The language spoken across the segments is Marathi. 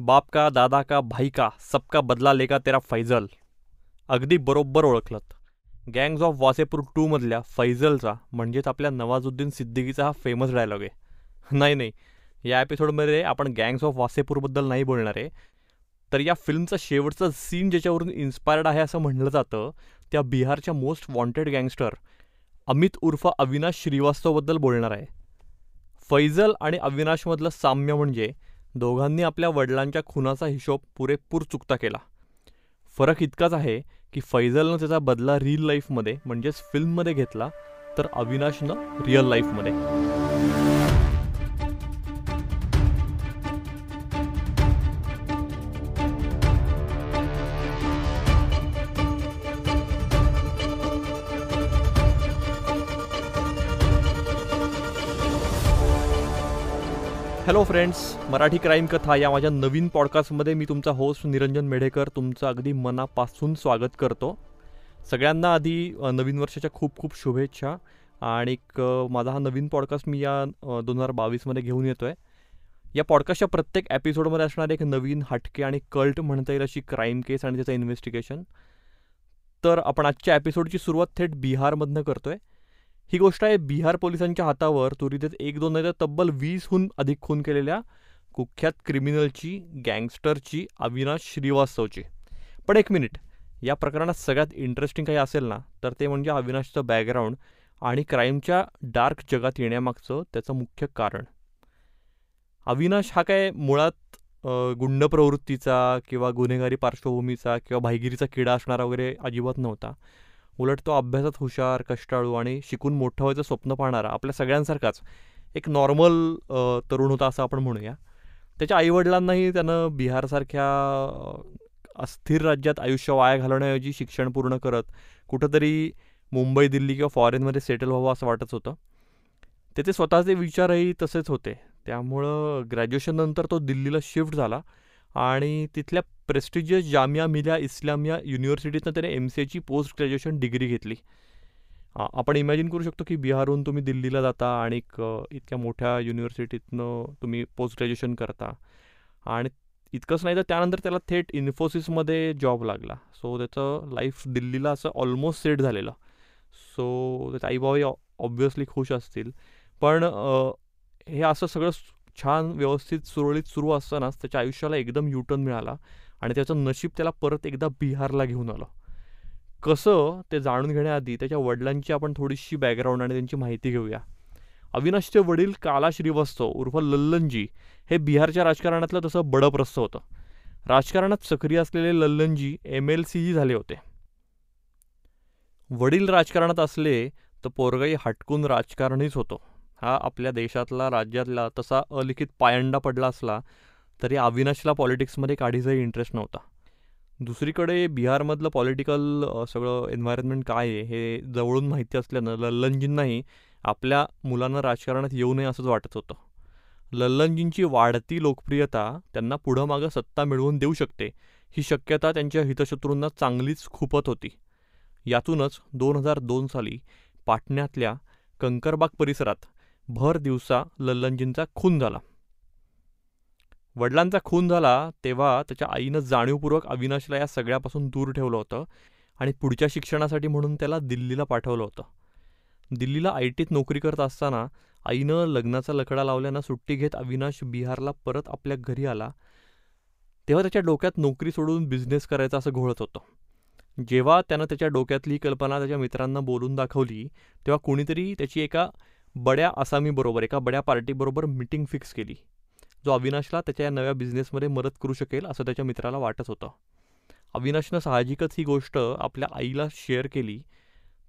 बाप का दादा का भाई का सबका बदला लेका तेरा फैजल. अगदी बरोबर ओळखलत. गँग्ज ऑफ वासेपूर टूमधल्या फैजलचा म्हणजेच आपल्या नवाजुद्दीन सिद्दीकीचा हा फेमस डायलॉग आहे. नाही नाही. या एपिसोडमध्ये आपण गँग्स ऑफ वासेपूरबद्दल नाही बोलणार आहे. तर या फिल्मचं शेवटचं सीन ज्याच्यावरून इन्स्पायर्ड आहे असं म्हणलं जातं त्या बिहारच्या मोस्ट वॉन्टेड गँगस्टर अमित उर्फ अविनाश श्रीवास्तवबद्दल बोलणार आहे. फैजल आणि अविनाशमधलं साम्य म्हणजे दोघांनी आपल्या वडिलांच्या खुनाचा हिशोब पुरेपूर चुकता केला. फरक इतकाच आहे की फैजलनं त्याचा बदला रिअल लाईफमध्ये म्हणजेच फिल्ममध्ये घेतला तर अविनाशनं रिअल लाईफमध्ये हॅलो फ्रेंड्स मराठी क्राईम कथा या माझ्या नवीन पॉडकास्टमध्ये मी तुमचा होस्ट निरंजन मेढेकर तुमचं अगदी मनापासून स्वागत करतो. सगळ्यांना आधी नवीन वर्षाच्या खूप खूप शुभेच्छा आणि माझा हा नवीन पॉडकास्ट मी या दोन हजार बावीसमध्ये घेऊन येतो आहे या पॉडकास्टच्या प्रत्येक एपिसोडमध्ये असणारे एक नवीन हटके आणि कल्ट म्हणता येईल अशी क्राईम केस आणि त्याचं इन्व्हेस्टिगेशन तर आपण आजच्या एपिसोडची सुरुवात थेट बिहारमधनं करतो आहे ही गोष्ट आहे बिहार पोलिसांच्या हातावर त्वरित एक दोन नाही तर तब्बल वीसहून अधिक खून केलेल्या कुख्यात क्रिमिनलची गँगस्टरची अविनाश श्रीवास्तवची. पण एक मिनिट या प्रकरणात सगळ्यात इंटरेस्टिंग काही असेल ना तर ते म्हणजे अविनाशचं बॅकग्राऊंड आणि क्राईमच्या डार्क जगात येण्यामागचं त्याचं मुख्य कारण. अविनाश हा काय मुळात गुंड प्रवृत्तीचा किंवा गुन्हेगारी पार्श्वभूमीचा किंवा भाईगिरीचा किडा असणारा वगैरे अजिबात नव्हता. उलट तो अभ्यासात हुशार कष्टाळू आणि शिकून मोठं व्हायचं स्वप्न पाहणारा आपल्या सगळ्यांसारखाच एक नॉर्मल तरुण होता असं आपण म्हणूया. त्याच्या आईवडिलांनाही त्यानं बिहारसारख्या अस्थिर राज्यात आयुष्य वाया घालवण्याऐवजी शिक्षण पूर्ण करत कुठंतरी मुंबई दिल्ली किंवा फॉरेनमध्ये सेटल व्हावं असं वाटत होतं. त्याचे स्वतःचे विचारही तसेच होते. त्यामुळं ग्रॅज्युएशननंतर तो दिल्लीला शिफ्ट झाला. आणि तिथल्या प्रेस्टिजियस जामिया मिलिया इस्लामिया युनिव्हर्सिटीतनं त्याने एम सी एची पोस्ट ग्रॅज्युएशन डिग्री घेतली. आ, आपण इमॅजिन करू शकतो की बिहारहून तुम्ही दिल्लीला जाता आणि एक, अ, इतक्या मोठ्या युनिव्हर्सिटीतनं तुम्ही पोस्ट ग्रॅज्युएशन करता. आणि इतकंच नाही तर त्यानंतर त्याला थेट इन्फोसिसमध्ये जॉब लागला. सो त्याचं लाईफ दिल्लीला असं ऑलमोस्ट सेट झालेलं. सो त्याचे आईबाबाई ऑब्वियसली खुश असतील. पण अ, हे असं सगळं छान व्यवस्थित सुरळीत सुरू असतानाच त्याच्या आयुष्याला एकदम युटर्न मिळाला आणि त्याचं नशीब त्याला परत एकदा बिहारला घेऊन आलं. कसं ते जाणून घेण्याआधी त्याच्या वडिलांची आपण थोडीशी बॅकग्राऊंड आणि त्यांची माहिती घेऊया. अविनाशचे वडील काला श्रीवास्तव उर्फ लल्लनजी हे बिहारच्या राजकारणातलं तसं बडप्रस्त होतं. राजकारणात सक्रिय असलेले लल्लनजी एम एल सीही झाले होते. वडील राजकारणात असले तर पोरगाई हटकून राजकारणीच होतो. हा आपल्या देशातला राज्यातला तसा अलिखित पायंडा पडला असला तरी अविनाशला पॉलिटिक्समध्ये काढीचाही इंटरेस्ट नव्हता. दुसरीकडे बिहारमधलं पॉलिटिकल सगळं एन्व्हायरमेंट काय आहे हे जवळून माहिती असल्यानं लल्लनजींनाही आपल्या मुलांना राजकारणात येऊ नये असंच वाटत होतं. लल्लनजींची वाढती लोकप्रियता त्यांना पुढं मागं सत्ता मिळवून देऊ शकते ही शक्यता त्यांच्या हितशत्रूंना चांगलीच खुपत होती. यातूनच दोन हजार दोन साली पाटण्यातल्या कंकरबाग परिसरात भर दिवसा लल्लनजींचा खून झाला. वडिलांचा खून झाला तेव्हा त्याच्या आईनं जाणीवपूर्वक अविनाशला या सगळ्यापासून दूर ठेवलं होतं आणि पुढच्या शिक्षणासाठी म्हणून त्याला दिल्लीला पाठवलं होतं. दिल्लीला आय टीत नोकरी करत असताना आईनं लग्नाचा लकडा लावल्यानं सुट्टी घेत अविनाश बिहारला परत आपल्या घरी आला. तेव्हा त्याच्या डोक्यात नोकरी सोडून बिझनेस करायचा असं घोळत होतं. जेव्हा त्यानं त्याच्या डोक्यातली कल्पना त्याच्या मित्रांना बोलून दाखवली तेव्हा कोणीतरी त्याची एका बड्या आसामीबरोबर एका बड्या पार्टीबरोबर मिटिंग फिक्स केली. जो अविनाशला त्याच्या या नव्या बिझनेसमध्ये मदत करू शकेल असं त्याच्या मित्राला वाटत होतं. अविनाशनं साहजिकच ही गोष्ट आपल्या आईला शेअर केली.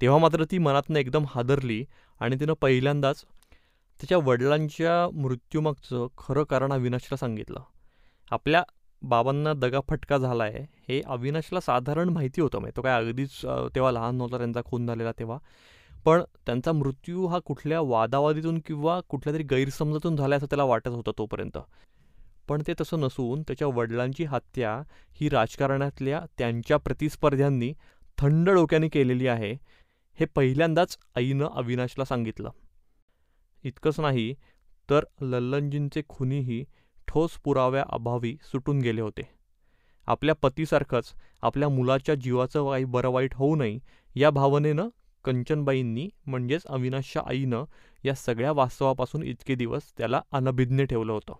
तेव्हा मात्र ती मनातनं एकदम हादरली आणि तिनं पहिल्यांदाच त्याच्या वडिलांच्या मृत्यूमागचं खरं कारण अविनाशला सांगितलं. आपल्या बाबांना दगाफटका झाला आहे हे अविनाशला साधारण माहिती होतं. म्हणजे तो काय अगदीच तेव्हा लहान नव्हता त्यांचा खून झालेला तेव्हा. पण त्यांचा मृत्यू हा कुठल्या वादावादीतून किंवा कुठल्या तरी गैरसमजातून झाला असं त्याला वाटत होतं तोपर्यंत. पण ते तसं नसून त्याच्या वडिलांची हत्या ही राजकारणातल्या त्यांच्या प्रतिस्पर्ध्यांनी थंड डोक्याने केलेली आहे हे पहिल्यांदाच आईनं अविनाशला सांगितलं. इतकंच नाही तर लल्लनजींचे खुनीही ठोस पुराव्याअभावी सुटून गेले होते. आपल्या पतीसारखंच आपल्या मुलाच्या जीवाचं काही बरं वाईट होऊ नये या भावनेनं कंचनबाईंनी म्हणजेच अविनाशच्या आईनं या सगळ्या वास्तवापासून इतके दिवस त्याला अनभिज्ञ ठेवलं होतं.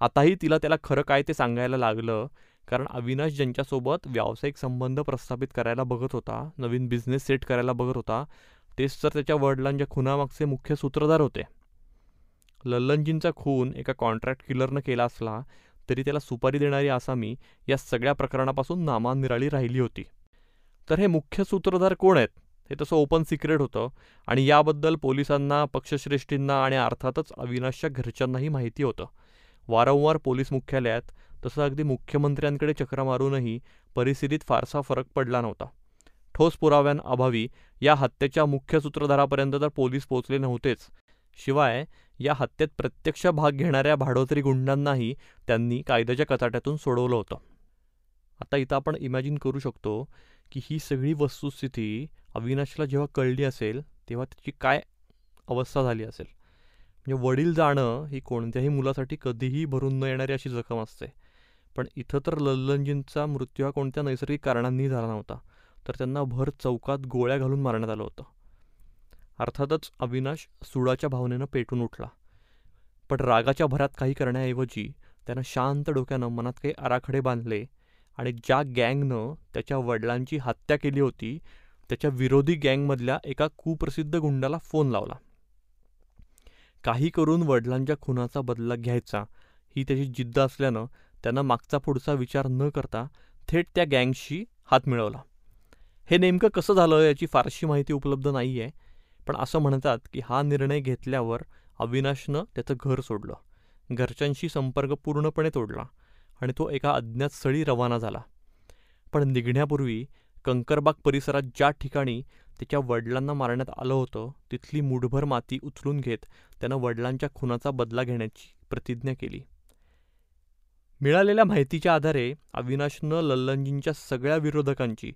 आताही तिला त्याला खरं काय ते सांगायला लागलं कारण अविनाश ज्यांच्यासोबत व्यावसायिक संबंध प्रस्थापित करायला बघत होता नवीन बिझनेस सेट करायला बघत होता तेच तर त्याच्या वडिलांच्या खुनामागचे मुख्य सूत्रधार होते. लल्लनजींचा खून एका कॉन्ट्रॅक्ट किलरनं केला असला तरी त्याला सुपारी देणारी आसामी या सगळ्या प्रकरणापासून नामानिराळी राहिली होती. तर हे मुख्य सूत्रधार कोण आहेत? हे तसं ओपन सिक्रेट होतं. आणि याबद्दल पोलिसांना पक्षश्रेष्ठींना आणि अर्थातच अविनाशच्या घरच्यांनाही माहिती होतं. वारंवार पोलीस मुख्यालयात तसं अगदी मुख्यमंत्र्यांकडे चक्र मारूनही परिस्थितीत फारसा फरक पडला नव्हता. ठोस पुराव्यांअभावी या हत्येच्या मुख्य सूत्रधारापर्यंत तर पोलीस पोचले नव्हतेच. शिवाय या हत्येत प्रत्यक्ष भाग घेणाऱ्या भाडोत्री गुंडांनाही त्यांनी कायद्याच्या कचाट्यातून सोडवलं होतं. आता इथं आपण इमॅजिन करू शकतो की ही सगळी वस्तुस्थिती अविनाशला जेव्हा कळली असेल तेव्हा त्याची काय अवस्था झाली असेल? म्हणजे वडील जाणं ही कोणत्याही मुलासाठी कधीही भरून न येणारी अशी जखम असते. पण इथं तर लल्लनजींचा मृत्यू हा कोणत्या नैसर्गिक कारणांनी झाला नव्हता तर त्यांना भर चौकात गोळ्या घालून मारण्यात आलं होतं. अर्थातच अविनाश सुडाच्या भावनेनं पेटून उठला. पण रागाच्या भरात काही करण्याऐवजी त्यानं शांत डोक्यानं मनात काही आराखडे बांधले आणि ज्या गँगनं त्याच्या वडिलांची हत्या केली होती त्याच्या विरोधी गँगमधल्या एका कुप्रसिद्ध गुंडाला फोन लावला. काही करून वडिलांच्या खुनाचा बदला घ्यायचा ही त्याची जिद्द असल्यानं त्यानं मागचा पुढचा विचार न करता थेट त्या गँगशी हात मिळवला. हे नेमकं कसं झालं याची फारशी माहिती उपलब्ध नाही आहे पण असं म्हणतात की हा निर्णय घेतल्यावर अविनाशनं त्याचं घर सोडलं. घरच्यांशी संपर्क पूर्णपणे तोडला. आणि तो एका अज्ञात स्थळी रवाना झाला. पण निघण्यापूर्वी कंकरबाग परिसरात ज्या ठिकाणी त्याच्या वडिलांना मारण्यात आलं होतं तिथली मुठभर माती उचलून घेत त्यानं वडिलांच्या खुनाचा बदला घेण्याची प्रतिज्ञा केली. मिळालेल्या माहितीच्या आधारे अविनाशनं लल्लनजींच्या सगळ्या विरोधकांची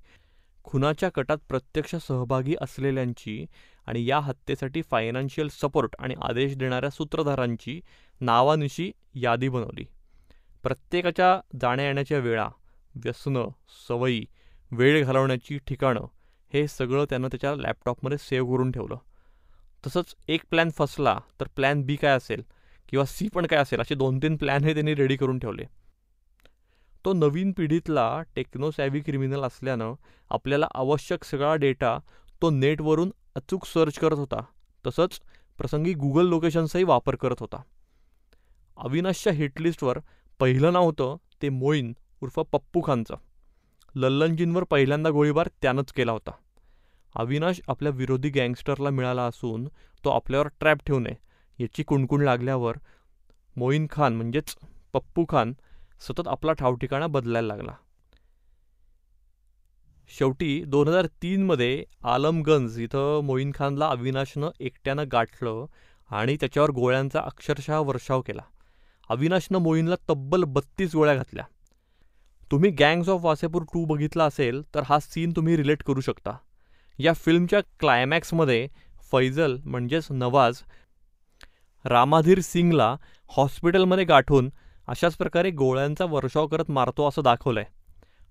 खुनाच्या कटात प्रत्यक्ष सहभागी असलेल्यांची आणि या हत्येसाठी फायनान्शियल सपोर्ट आणि आदेश देणाऱ्या सूत्रधारांची नावानिशी यादी बनवली. प्रत्येकाच्या जाण्या येण्याच्या वेळा व्यसनं सवयी वेळ घालवण्याची ठिकाणं हे सगळं त्यानं त्याच्या लॅपटॉपमध्ये सेव्ह करून ठेवलं. तसंच एक प्लॅन फसला तर प्लॅन बी काय असेल किंवा सी पण काय असेल असे दोन तीन प्लॅन हे त्यांनी रेडी करून ठेवले. तो नवीन पिढीतला टेक्नो सॅव्ही क्रिमिनल असल्यानं आपल्याला आवश्यक सगळा डेटा तो नेटवरून अचूक सर्च करत होता. तसंच प्रसंगी गुगल लोकेशन्सही वापर करत होता. अविनाशच्या हिटलिस्टवर पहिलं नाव होतं ते मोईन उर्फ पप्पू खानचं. लल्लनजींवर पहिल्यांदा गोळीबार त्यानंच केला होता. अविनाश आपल्या विरोधी गँगस्टरला मिळाला असून तो आपल्यावर ट्रॅप ठेवू नये याची कुणकुण लागल्यावर मोईन खान म्हणजेच पप्पू खान सतत आपला ठावठिकाणा बदलायला लागला. शेवटी दोन हजार तीनमध्ये आलमगंज इथं मोईन खानला अविनाशनं एकट्यानं गाठलं आणि त्याच्यावर गोळ्यांचा अक्षरशः वर्षाव केला. अविनाशनं मोईनला तब्बल बत्तीस गोळ्या घातल्या. तुम्ही गँग्स ऑफ वासेपूर टू बघितला असेल तर हा सीन तुम्ही रिलेट करू शकता. या फिल्मच्या क्लायमॅक्समध्ये फैजल म्हणजेच नवाज रामाधीर सिंगला हॉस्पिटलमध्ये गाठून अशाच प्रकारे गोळ्यांचा वर्षाव करत मारतो असं दाखवलंय.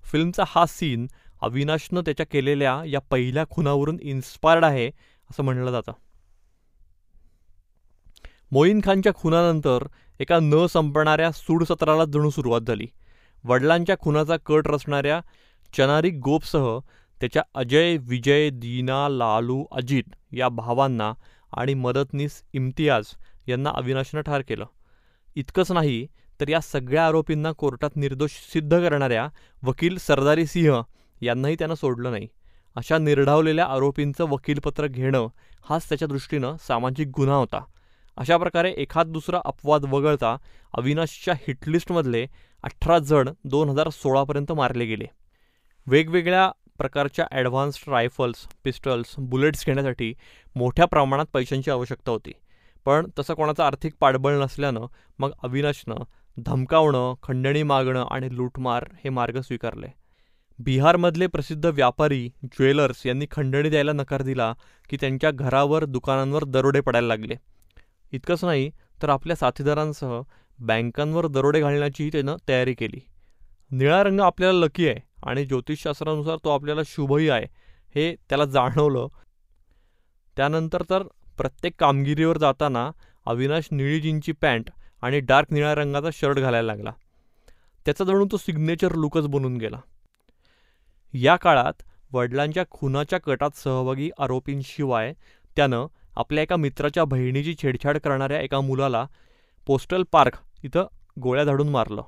फिल्मचा हा सीन अविनाशनं त्याच्या केलेल्या या पहिल्या खुनावरून इन्स्पायर्ड आहे असं म्हणलं जातं. मोईन खानच्या खुनानंतर एका न संपणाऱ्या सूडसत्राला जणू सुरुवात झाली. वडिलांच्या खुनाचा कट रचणाऱ्या चनारी गोपसह त्याच्या अजय विजय दीना लालू अजित या भावांना आणि मदतनीस इम्तियाज यांना अविनाशनं ठार केलं. इतकंच नाही तर या सगळ्या आरोपींना कोर्टात निर्दोष सिद्ध करणाऱ्या वकील सरदारी सिंह यांनाही त्यानं सोडलं नाही. अशा निर्ढावलेल्या आरोपींचं वकीलपत्र घेणं हाच त्याच्या दृष्टीनं सामाजिक गुन्हा होता. अशा प्रकारे एखाद दुसरा अपवाद वगळता अविनाशच्या हिटलिस्टमधले अठरा जण दोन हजार सोळापर्यंत मारले गेले. वेगवेगळ्या प्रकारच्या ॲडव्हान्स्ड रायफल्स पिस्टल्स बुलेट्स घेण्यासाठी मोठ्या प्रमाणात पैशांची आवश्यकता होती. पण तसं कोणाचं आर्थिक पाठबळ नसल्यानं मग अविनाशनं धमकावणं खंडणी मागणं आणि लूटमार हे मार्ग स्वीकारले. बिहारमधले प्रसिद्ध व्यापारी ज्वेलर्स यांनी खंडणी द्यायला नकार दिला की त्यांच्या घरावर दुकानांवर दरोडे पडायला लागले. इतकंच नाही तर आपल्या साथीदारांसह बँकांवर दरोडे घालण्याचीही त्यानं तयारी केली. निळा रंग आपल्याला लकी आहे आणि ज्योतिषशास्त्रानुसार तो आपल्याला शुभही आहे हे त्याला जाणवलं. त्यानंतर तर प्रत्येक कामगिरीवर जाताना अविनाश निळी जीनची पॅन्ट आणि डार्क निळ्या रंगाचा शर्ट घालायला लागला. त्याचा जणू तो सिग्नेचर लुकच बनून गेला. या काळात वडिलांच्या खुनाच्या कटात सहभागी आरोपींशिवाय त्यानं आपल्या एका मित्राच्या बहिणीची छेडछाड करणाऱ्या एका मुलाला पोस्टल पार्क इथं गोळ्या झाडून मारलं.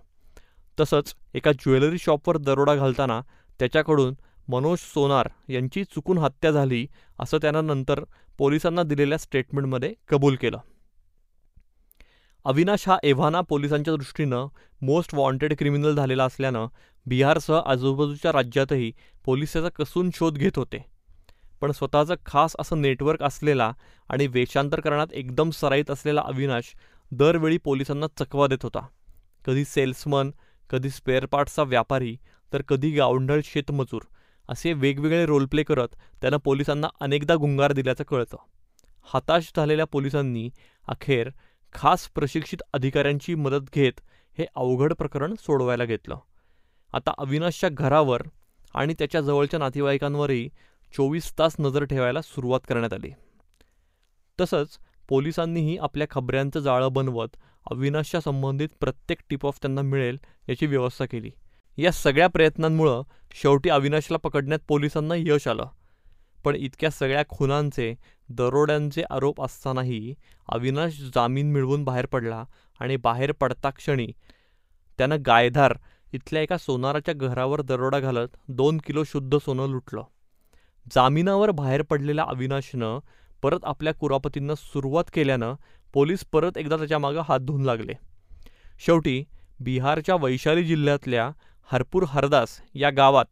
तसंच एका ज्वेलरी शॉपवर दरोडा घालताना त्याच्याकडून मनोज सोनार यांची चुकून हत्या झाली असं त्यानं नंतर पोलिसांना दिलेल्या स्टेटमेंटमध्ये कबूल केलं. अविनाश हा एव्हाना पोलिसांच्या दृष्टीनं मोस्ट वॉन्टेड क्रिमिनल झालेला असल्यानं बिहारसह आजूबाजूच्या राज्यातही पोलीस त्याचा कसून शोध घेत होते. पण स्वतःचं खास असं नेटवर्क असलेला आणि वेषांतर करण्यात एकदम सराईत असलेला अविनाश दरवेळी पोलिसांना चकवा देत होता. कधी सेल्समन कधी स्पेअर पार्ट्सचा व्यापारी तर कधी गावंढळ शेतमजूर असे वेगवेगळे रोल प्ले करत त्यानं पोलिसांना अनेकदा गुंगार दिल्याचं कळतं. हताश झालेल्या पोलिसांनी अखेर खास प्रशिक्षित अधिकाऱ्यांची मदत घेत हे अवघड प्रकरण सोडवायला घेतलं. आता अविनाशच्या घरावर आणि त्याच्या जवळच्या नातेवाईकांवरही चोवीस तास नजर ठेवायला सुरुवात करण्यात आली. तसंच पोलिसांनीही आपल्या खबऱ्यांचं जाळं बनवत अविनाशच्या संबंधित प्रत्येक टिप ऑफ त्यांना मिळेल याची व्यवस्था केली. या सगळ्या प्रयत्नांमुळं शेवटी अविनाशला पकडण्यात पोलिसांना यश आलं. पण इतक्या सगळ्या खुनांचे दरोड्यांचे आरोप असतानाही अविनाश जामीन मिळवून बाहेर पडला आणि बाहेर पडता क्षणी त्यानं गायधार इथल्या एका सोनाराच्या घरावर दरोडा घालत दोन किलो शुद्ध सोनं लुटलं. जामिनावर बाहेर पडलेल्या अविनाशनं परत आपल्या कुरापतींना सुरुवात केल्यानं पोलीस परत एकदा त्याच्या मागं हात धुवून लागले. शेवटी बिहारच्या वैशाली जिल्ह्यातल्या हरपूर हरदास या गावात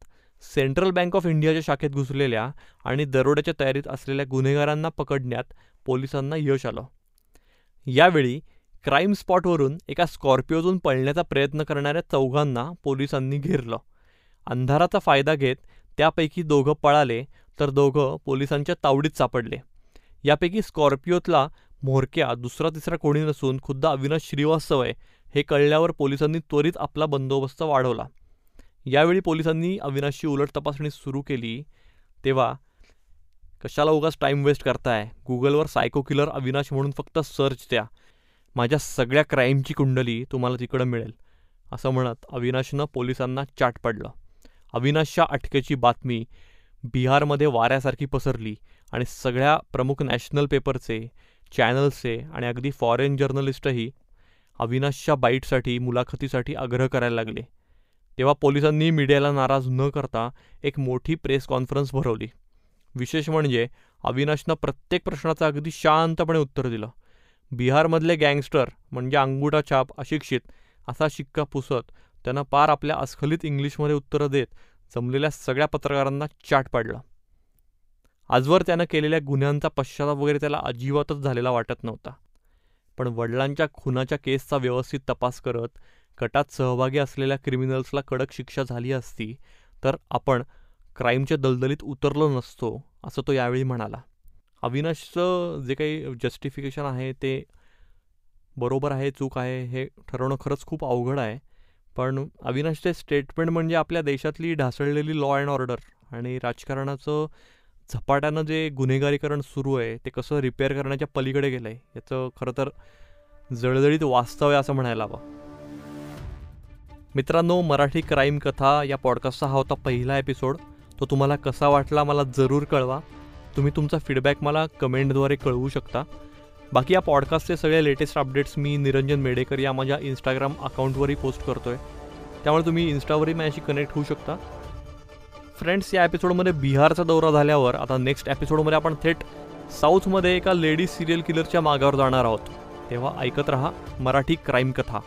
सेंट्रल बँक ऑफ इंडियाच्या शाखेत घुसलेल्या आणि दरोड्याच्या तयारीत असलेल्या गुन्हेगारांना पकडण्यात पोलिसांना यश आलं. यावेळी क्राईम स्पॉटवरून एका स्कॉर्पिओतून पळण्याचा प्रयत्न करणाऱ्या चौघांना पोलिसांनी घेरलं. अंधाराचा फायदा घेत त्यापैकी दोघं पळाले तर दोघं पोलिसांच्या तावडीत सापडले. यापैकी स्कॉर्पिओतला म्होरक्या दुसरा तिसरा कोणी नसून खुद्द अविनाश श्रीवास्तव आहे हे कळल्यावर पोलिसांनी त्वरित आपला बंदोबस्त वाढवला. यावेळी पोलिसांनी अविनाशची उलट तपासणी सुरू केली. तेव्हा कशाला उगाच टाईम वेस्ट करताय? गुगलवर सायको किलर अविनाश म्हणून फक्त सर्च द्या. माझ्या सगळ्या क्राईमची कुंडली तुम्हाला तिकडं मिळेल. असं म्हणत अविनाशनं पोलिसांना चाट पडलं. अविनाशच्या अटकेची बातमी बिहारमध्ये वाऱ्यासारखी पसरली आणि सगळ्या प्रमुख नॅशनल पेपरचे चॅनल्सचे आणि अगदी फॉरेन जर्नलिस्टही अविनाशच्या बाईटसाठी मुलाखतीसाठी आग्रह करायला लागले. तेव्हा पोलिसांनी मीडियाला नाराज न करता एक मोठी प्रेस कॉन्फरन्स भरवली. विशेष म्हणजे अविनाशनं प्रत्येक प्रश्नाचं अगदी शांतपणे उत्तर दिलं. बिहारमधले गँगस्टर म्हणजे अंगुठा छाप अशिक्षित असा शिक्का पुसत त्यानं पार आपल्या अस्खलित इंग्लिशमध्ये उत्तरं देत जमलेल्या सगळ्या पत्रकारांना चाट पाडला. आजवर त्यानं केलेल्या गुन्ह्यांचा पश्चाताप वगैरे त्याला अजिबातच झालेला वाटत नव्हता. पण वडिलांच्या खुनाच्या केसचा व्यवस्थित तपास करत कटात सहभागी असलेल्या क्रिमिनल्सला कडक शिक्षा झाली असती तर आपण क्राईमच्या दलदलीत उतरलो नसतो असं तो यावेळी म्हणाला. अविनाशचं जे काही जस्टिफिकेशन आहे ते बरोबर आहे चूक आहे हे ठरवणं खरंच खूप अवघड आहे. पण अविनाशचे स्टेटमेंट म्हणजे आपल्या देशातली ढासळलेली लॉ अँड ऑर्डर आणि राजकारणाचं झपाट्यानं जे गुन्हेगारीकरण सुरू आहे ते कसं रिपेअर करण्याच्या पलीकडे गेलं आहे याचं खरं तर जळजळीत वास्तव आहे असं म्हणायला हवं. मित्रांनो मराठी क्राईम कथा या पॉडकास्टचा हा होता पहिला एपिसोड तो तुम्हाला कसा वाटला मला जरूर कळवा. तुम्ही तुमचा फीडबॅक मला कमेंटद्वारे कळवू शकता. बाकी या पॉडकास्टचे सगळे लेटेस्ट अपडेट्स मी निरंजन मेडेकर या माझ्या इंस्टाग्राम अकाउंटवरही पोस्ट करतो आहे त्यामुळे तुम्ही इन्स्टावरही माझ्याशी कनेक्ट होऊ शकता. फ्रेंड्स या एपिसोडमध्ये बिहारचा दौरा झाल्यावर आता नेक्स्ट एपिसोडमध्ये आपण थेट साऊथमध्ये एका लेडीज सिरियल किलरच्या मागावर जाणार आहोत. तेव्हा ऐकत रहा मराठी क्राईम कथा.